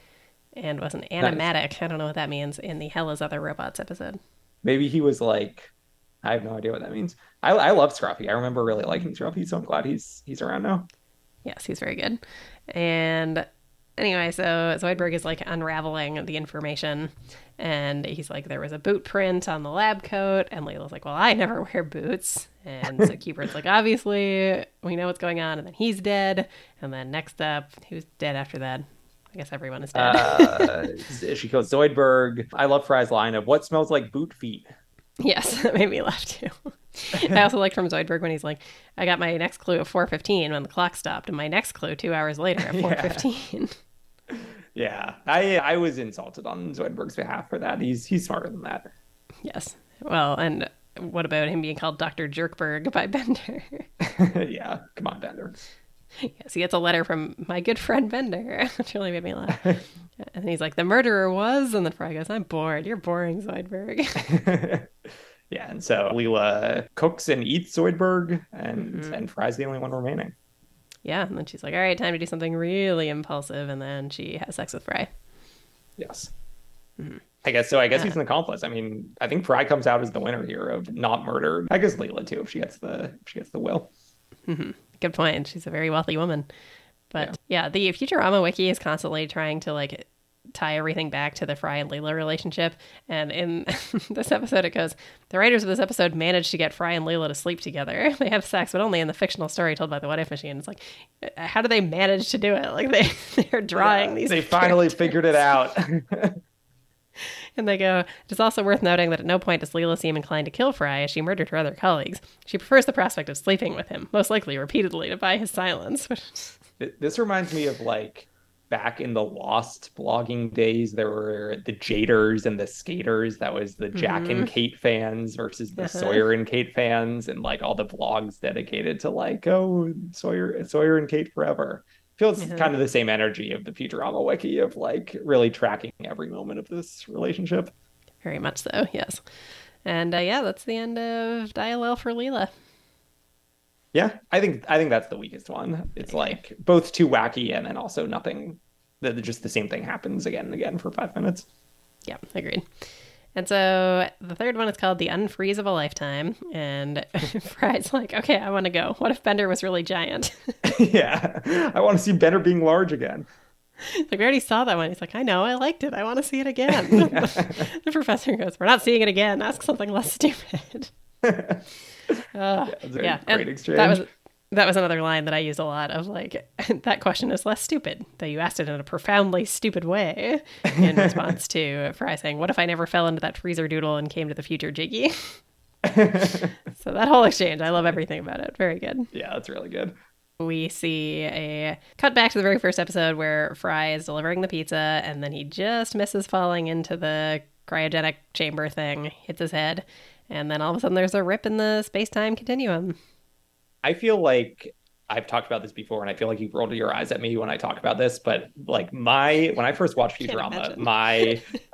and was an animatic. Nice. I don't know what that means in the Hell is Other Robots episode. Maybe he was like, I have no idea what that means. I, I love Scruffy. I remember really liking Scruffy, so I'm glad he's he's around now. Yes, he's very good. And anyway, so Zoidberg is like unraveling the information and he's like, there was a boot print on the lab coat. And Leela's like, well, I never (laughs) wear boots. And so Cubert's like, obviously, we know what's going on. And then he's dead. And then next up, who's dead after that? I guess everyone is dead. uh, (laughs) she goes, Zoidberg. I love Fry's line of what smells like boot feet. Yes, (laughs) that made me laugh too. I also liked from Zoidberg when he's like, I got my next clue at 4.15 when the clock stopped, and my next clue two hours later at (laughs) 4.15. Yeah, I I was insulted on Zoidberg's behalf for that. He's he's smarter than that. Yes. Well, and what about him being called Doctor Jerkberg by Bender? (laughs) yeah, come on, Bender. Yes, he gets a letter from my good friend Bender, (laughs) which really made me laugh. and he's like, the murderer was, and then Fry goes, I'm bored. You're boring, Zoidberg. (laughs) (laughs) yeah, and so Leela cooks and eats Zoidberg, and Mhm. and Fry's the only one remaining. yeah, and then she's like, all right, time to do something really impulsive, and then she has sex with Fry. Yes. Mhm. I guess so. I guess Yeah. he's an accomplice. I mean, I think Fry comes out as the winner here of not murder. I guess Leela too, if she gets the if she gets the will. hmm Good point. She's a very wealthy woman. But yeah. the Futurama wiki is constantly trying to like tie everything back to the Fry and Leela relationship. And in (laughs) this episode, it goes the writers of this episode managed to get Fry and Leela to sleep together. (laughs) They have sex, but only in the fictional story told by the What If Machine. It's like, uh, how do they manage to do it? Like they (laughs) they're drawing Yeah, these. They finally figured it out. And they go, it is also worth noting that at no point does Leela seem inclined to kill Fry as she murdered her other colleagues. She prefers the prospect of sleeping with him, most likely repeatedly to buy his silence. (laughs) This reminds me of like back in the Lost blogging days. There were the Jaders and the Skaters. That was the Jack and Kate fans versus the Uh-huh. Sawyer and Kate fans, and like all the blogs dedicated to like, oh, Sawyer, Sawyer and Kate forever. Feels Uh-huh. kind of the same energy of the Futurama wiki of like really tracking every moment of this relationship. very much so, yes. And uh, yeah, that's the end of Dial for Leela. Yeah, I think I think that's the weakest one. It's Okay. like both too wacky and then also nothing. That just the same thing happens again and again for five minutes. Yeah, agreed. And so the third one is called The Unfreeze of a Lifetime. And (laughs) Fry's like, okay, I want to go. What if Bender was really giant? (laughs) yeah, I want to see Bender being large again. like, we already saw that one. He's like, I know, I liked it. I want to see it again. (laughs) the professor goes, We're not seeing it again. Ask something less stupid. Uh, a yeah, great and exchange. That was that was another line that I used a lot of like (laughs) that question is less stupid. That you asked it in a profoundly stupid way in (laughs) response to Fry saying, "What if I never fell into that freezer doodle and came to the future, Jiggy?" (laughs) so that whole exchange, I love everything about it. Very good. yeah, that's really good. We see a cut back to the very first episode where Fry is delivering the pizza and then he just misses falling into the cryogenic chamber thing, hits his head, and then all of a sudden there's a rip in the space time continuum. I feel like I've talked about this before, and I feel like you rolled your eyes at me when I talk about this. But like my when I first watched Futurama, my (laughs)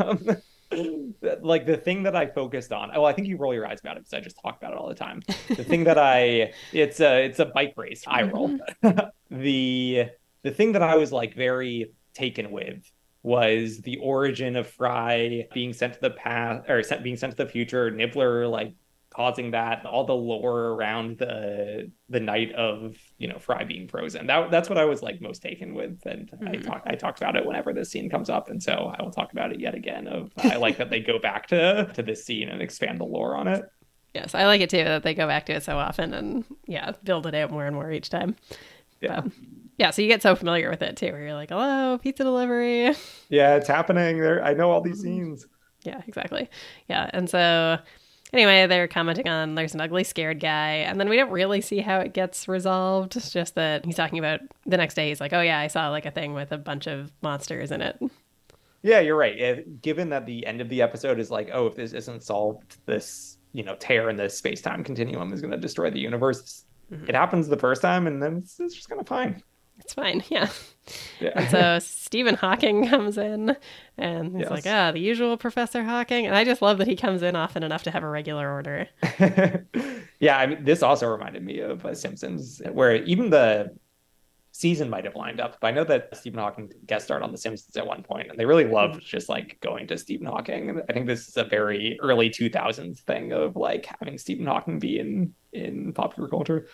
um, (laughs) like the thing that I focused on. Oh, I think you roll your eyes about it because I just talk about it all the time. The thing that I (laughs) it's a it's a bike race. I roll the the thing that I was like very taken with was the origin of Fry being sent to the past or sent, being sent to the future. Nibbler like causing that, all the lore around the the night of you know Fry being frozen. That that's what I was like most taken with, and I Mhm. talk I talked about it whenever this scene comes up, and so I will talk about it yet again. Of I like that they go back to to this scene and expand the lore on it. Yes, I like it too that they go back to it so often and yeah, build it out more and more each time. Yeah. But, yeah, so you get so familiar with it too, where you're like, "Hello, pizza delivery." Yeah, it's happening. There, I know all these scenes. Yeah, exactly. Yeah, and so anyway, they're commenting on there's an ugly, scared guy, and then we don't really see how it gets resolved. It's just that he's talking about the next day. He's like, "Oh yeah, I saw like a thing with a bunch of monsters in it." Yeah, you're right. Eh, Given that the end of the episode is like, oh, if this isn't solved, this you know tear in the space time continuum is going to destroy the universe. Mhm. It happens the first time, and then it's, it's just kind of fine. It's fine. (laughs) Yeah. Yeah. And so Stephen Hawking (laughs) comes in and he's Yes. like, ah, the usual Professor Hawking. And I just love that he comes in often enough to have a regular order. (laughs) yeah, I mean, this also reminded me of uh, Simpsons, where even the season might have lined up. But I know that Stephen Hawking guest starred on The Simpsons at one point, and they really loved just like going to Stephen Hawking. And I think this is a very early 2000s thing of like having Stephen Hawking be in in popular culture.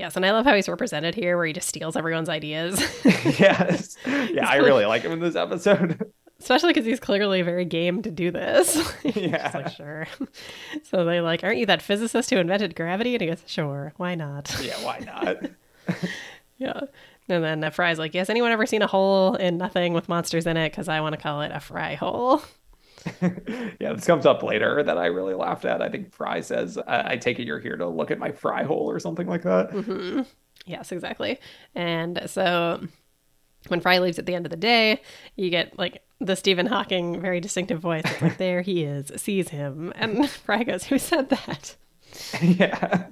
Yes. And I love how he's represented here where he just steals everyone's ideas, (laughs) yes, yeah, I really like him in this episode. (laughs) especially because he's clearly very game to do this. (laughs) Yeah. like, sure. So they like, aren't you that physicist who invented gravity? And he goes, sure. Why not? yeah, why not? Yeah. And then uh, Fry's like, has anyone ever seen a hole in nothing with monsters in it? Because I want to call it a fry hole. (laughs) yeah, this comes up later that I really laughed at. I think Fry says, I, I take it you're here to look at my fry hole or something like that. hmm Yes, exactly. And so when Fry leaves at the end of the day, you get like the Stephen Hawking very distinctive voice. It's like, there he is, sees him. And (laughs) Fry goes, Who said that? (laughs) yeah.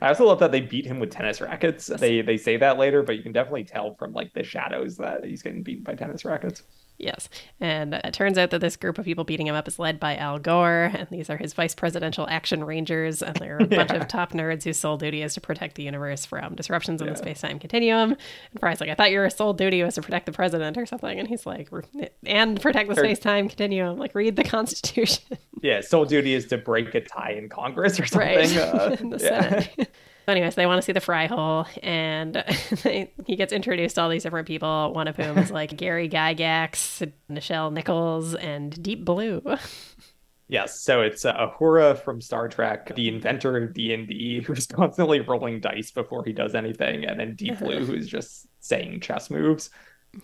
I also love that they beat him with tennis rackets. They they say that later, but you can definitely tell from like the shadows that he's getting beaten by tennis rackets. Yes. And it turns out that this group of people beating him up is led by Al Gore, and these are his vice presidential action rangers, and they're a (laughs) bunch of top nerds whose sole duty is to protect the universe from disruptions in Yeah. the space time continuum. And Fry's like, I thought your sole duty was to protect the president or something. And he's like, and protect the space time continuum. Like, read the Constitution. Yeah, sole duty is to break a tie in Congress or (laughs) something. right. Uh, (laughs) in the yeah. Senate. So anyways, they want to see the fry hole, and (laughs) they, he gets introduced to all these different people. One of whom is like (laughs) Gary Gygax, Nichelle Nichols, and Deep Blue. (laughs) Yes, so it's uh, Uhura from Star Trek, the inventor of D&D, who's constantly rolling dice before he does anything, and then Deep Blue, who's just saying chess moves.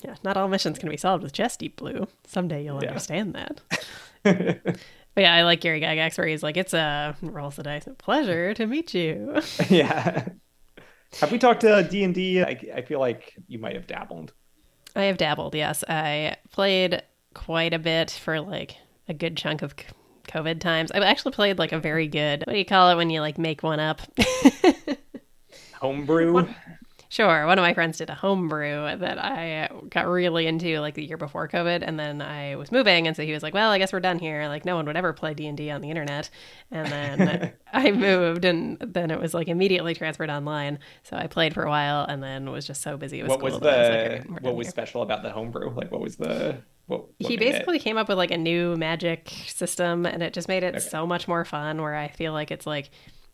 Yeah, not all missions can be solved with chess, Deep Blue. Someday you'll Yeah. understand that. But yeah, I like Gary Gygax where he's like, "It's a rolls the dice. Pleasure to meet you." (laughs) yeah. Have we talked to D&D? I, I feel like you might have dabbled. I have dabbled. Yes, I played quite a bit for like a good chunk of COVID times. I've actually played like a very good. What do you call it when you like make one up? (laughs) Homebrew? Sure. One of my friends did a homebrew that I got really into like the year before COVID, and then I was moving, and so he was like, "Well, I guess we're done here." Like no one would ever play D and D on the internet, and then (laughs) I moved, and then it was like immediately transferred online. So I played for a while, and then was just so busy with what school. was the like, "All right, what was here." special about the homebrew? Like what was the what, what he made it- basically came up with like a new magic system and it just made it Okay. so much more fun where i feel like it's like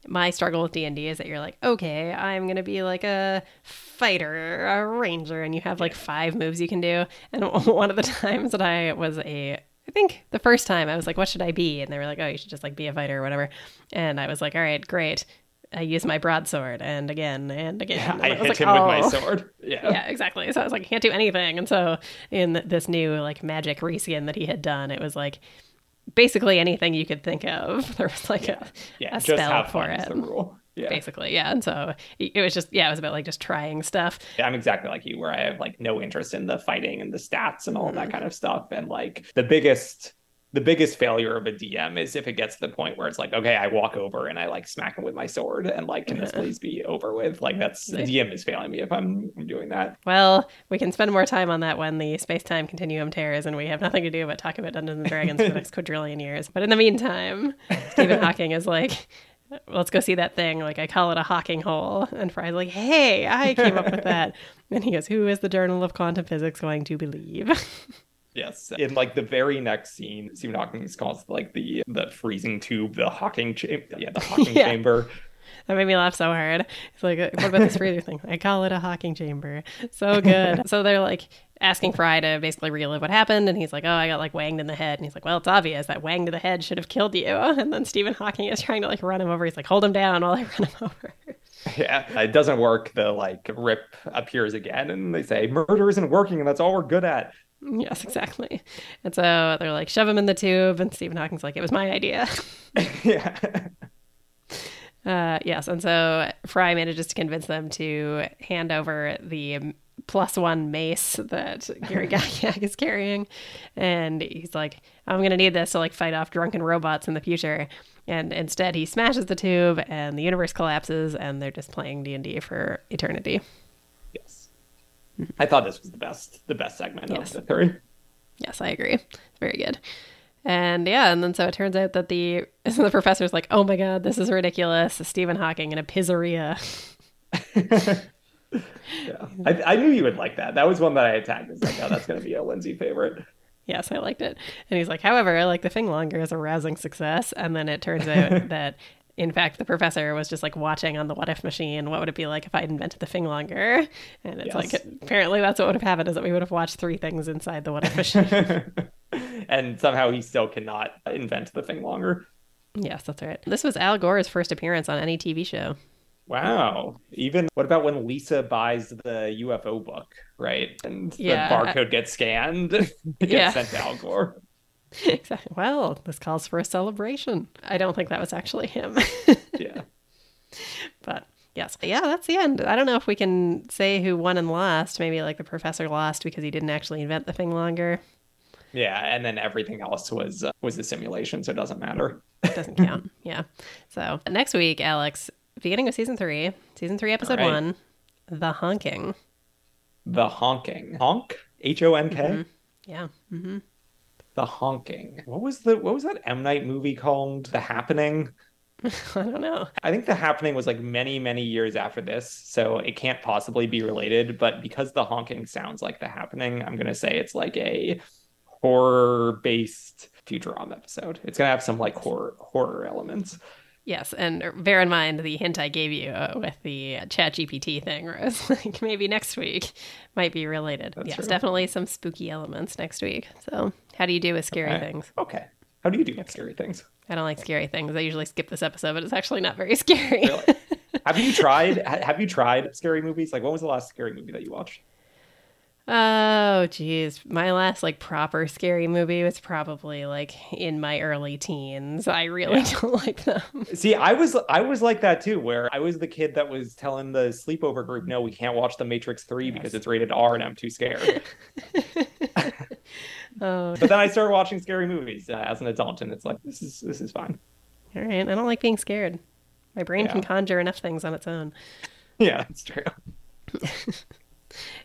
my struggle with d&d is that you're like okay i'm gonna be like a fighter a ranger and you have like five moves you can do and (laughs) one of the times that i was a I think the first time I was like, what should I be? And they were like, oh, you should just like be a fighter or whatever. And I was like, all right, great. I use my broadsword and again and again. Yeah, (laughs) And I was hit like, him with my "Oh." sword. (laughs) Yeah. yeah, exactly. So I was like, I can't do anything. And so in this new like magic reskin that he had done, it was like basically anything you could think of. (laughs) There was like a, Yeah, a just spell have for it. the rule. Yeah. Basically, yeah. And so it it was just yeah, it was about like just trying stuff. I'm exactly like you, where I have like no interest in the fighting and the stats and all Mm-hmm. that kind of stuff. And like the biggest, the biggest failure of a DM is if it gets to the point where it's like, okay, I walk over and I like smack him with my sword, and like, can this please be over with? Like that's the DM is failing me if I'm, doing that. Well, we can spend more time on that when the space time continuum tears and we have nothing to do but talk about Dungeons and Dragons for the next (laughs) quadrillion years. But in the meantime, Stephen (laughs) Hawking is like, let's go see that thing. Like, I call it a Hawking hole. And Fry's like, hey, I came up with that. (laughs) And he goes, who is the Journal of Quantum Physics going to believe? Yes. In like the very next scene, Stephen Hawking calls like the the freezing tube, the Hawking chamber. Yeah, the Hawking (laughs) Yeah. chamber. That made me laugh so hard. It's like, uh, what about this freezer thing? I call it a Hawking chamber. So good. (laughs) so they're like asking Fry to basically relive what happened. And he's like, oh, I got like wanged in the head. And he's like, well, it's obvious that wang to the head should have killed you. (laughs) And then Stephen Hawking is trying to like run him over. He's like, hold him down while I run him over. Yeah, it doesn't work. The like rip appears again, and they say murder isn't working, and that's all we're good at. (laughs) yes, exactly. And so they're like, shove him in the tube. And Stephen Hawking's like, it was my idea. (laughs) yeah. Uh, yes, and so Fry manages to convince them to hand over the plus one mace that Gary (laughs) Gygax is carrying, and he's like, "I'm gonna need this to like fight off drunken robots in the future." And instead, he smashes the tube, and the universe collapses, and they're just playing D and D for eternity. I thought this was the best, the best segment Yes. of the three. Yes, I agree. It's very good. And yeah, and then so it turns out that the so (laughs) the professor's like, "Oh my god, this is ridiculous! Stephen Hawking in a pizzeria." (laughs) Yeah, I, I knew you would like that. That was one that I attacked. It's like, oh, that's gonna be a Lindsay favorite. Yes, I liked it. And he's like, however, like the Finglonger is a rousing success. And then it turns out (laughs) that, in fact, the professor was just like watching on the what if machine. What would it be like if I'd invented the Finglonger? And it's Yes. like, apparently that's what would have happened is that we would have watched three things inside the what if machine. (laughs) and somehow he still cannot invent the thing longer. yes, that's right. This was Al Gore's first appearance on any TV show. Wow. Even what about when Lisa buys the UFO book, right? And Yeah. the barcode gets scanned, (laughs) it gets Yeah. sent to Al Gore. (laughs) exactly. Well, this calls for a celebration. I don't think that was actually him. (laughs) Yeah. But yes, yeah, that's the end. I don't know if we can say who won and lost. Maybe like the professor lost because he didn't actually invent the Finglonger. Yeah, and then everything else was uh, was a simulation, so it doesn't matter. It doesn't (laughs) count. yeah. So next week, Alex, beginning of season three, season three, episode right. one, the honking. The honking. Honk? H O N K? Yeah. hmm The honking. What was the what was that M Night movie called? The Happening? (laughs) I don't know. I think The Happening was like many, many years after this, so it can't possibly be related. But because the honking sounds like The Happening, I'm gonna say it's like a horror-based Futurama episode. It's gonna have some like horror horror elements. Yes, and bear in mind the hint I gave you uh, with the uh, Chat GPT thing, where it's (laughs) like maybe next week might be related. That's yes, true. definitely some spooky elements next week. So, how do you do with scary Okay. things? Okay. How do you do with scary things? I don't like scary things. I usually skip this episode, but it's actually not very (laughs) scary. Really? have you tried have you tried scary movies? Like when was the last scary movie that you watched? Oh, geez. My last like proper scary movie was probably like in my early teens. I really Yeah. don't (laughs) like them. See, I was I was like that too, where I was the kid that was telling the sleepover group, "No, we can't watch The Matrix Three because it's rated R, and I'm too scared." (laughs) Oh, but then I started watching scary movies uh, as an adult, and it's like this is this is fine. all right. I don't like being scared. My brain can conjure enough things on its own. (laughs) Yeah, it's true. (laughs)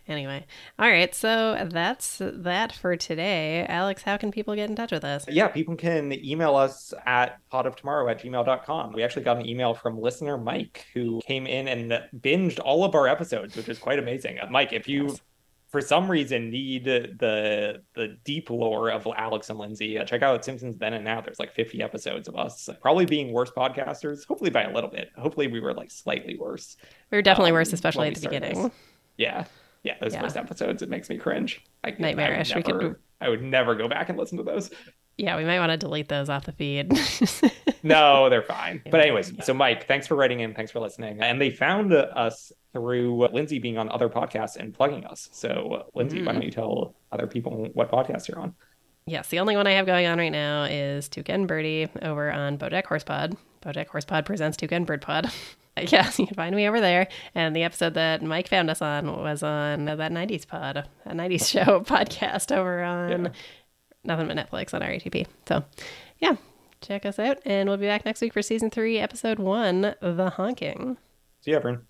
Anyway, all right. So that's that for today. Alex, how can people get in touch with us? Yeah, people can email us at podoftomorrow at gmail.com. We actually got an email from listener Mike who came in and binged all of our episodes, which is quite amazing. Uh, Mike, if you. For some reason need the the deep lore of Alex and Lindsay, uh, check out Simpsons Then and Now. There's like 50 episodes of us probably being worse podcasters, hopefully by a little bit. Hopefully we were like slightly worse. We were definitely Um, worse, especially at the beginning. this. Yeah. Yeah, those Yeah. first episodes, it makes me cringe. I, I would Nightmarish. We could- I would never go back and listen to those. Yeah, we might want to delete those off the feed. (laughs) No, they're fine. (laughs) But anyways, so Mike, thanks for writing in. Thanks for listening. And they found us through Lindsay being on other podcasts and plugging us. So Lindsay, why Mm. don't you tell other people what podcast you're on? Yes, the only one I have going on right now is Tuca and Birdie over on Bojack Horsepod. Bojack Horsepod presents Tuca and Birdpod. (laughs) yes, you can find me over there. And the episode that Mike found us on was on that 90s pod, a 90s show (laughs) podcast over on Yeah. Nothing But Netflix on RATP. So, yeah, check us out. And we'll be back next week for season three, episode one, The Honking. See you, everyone.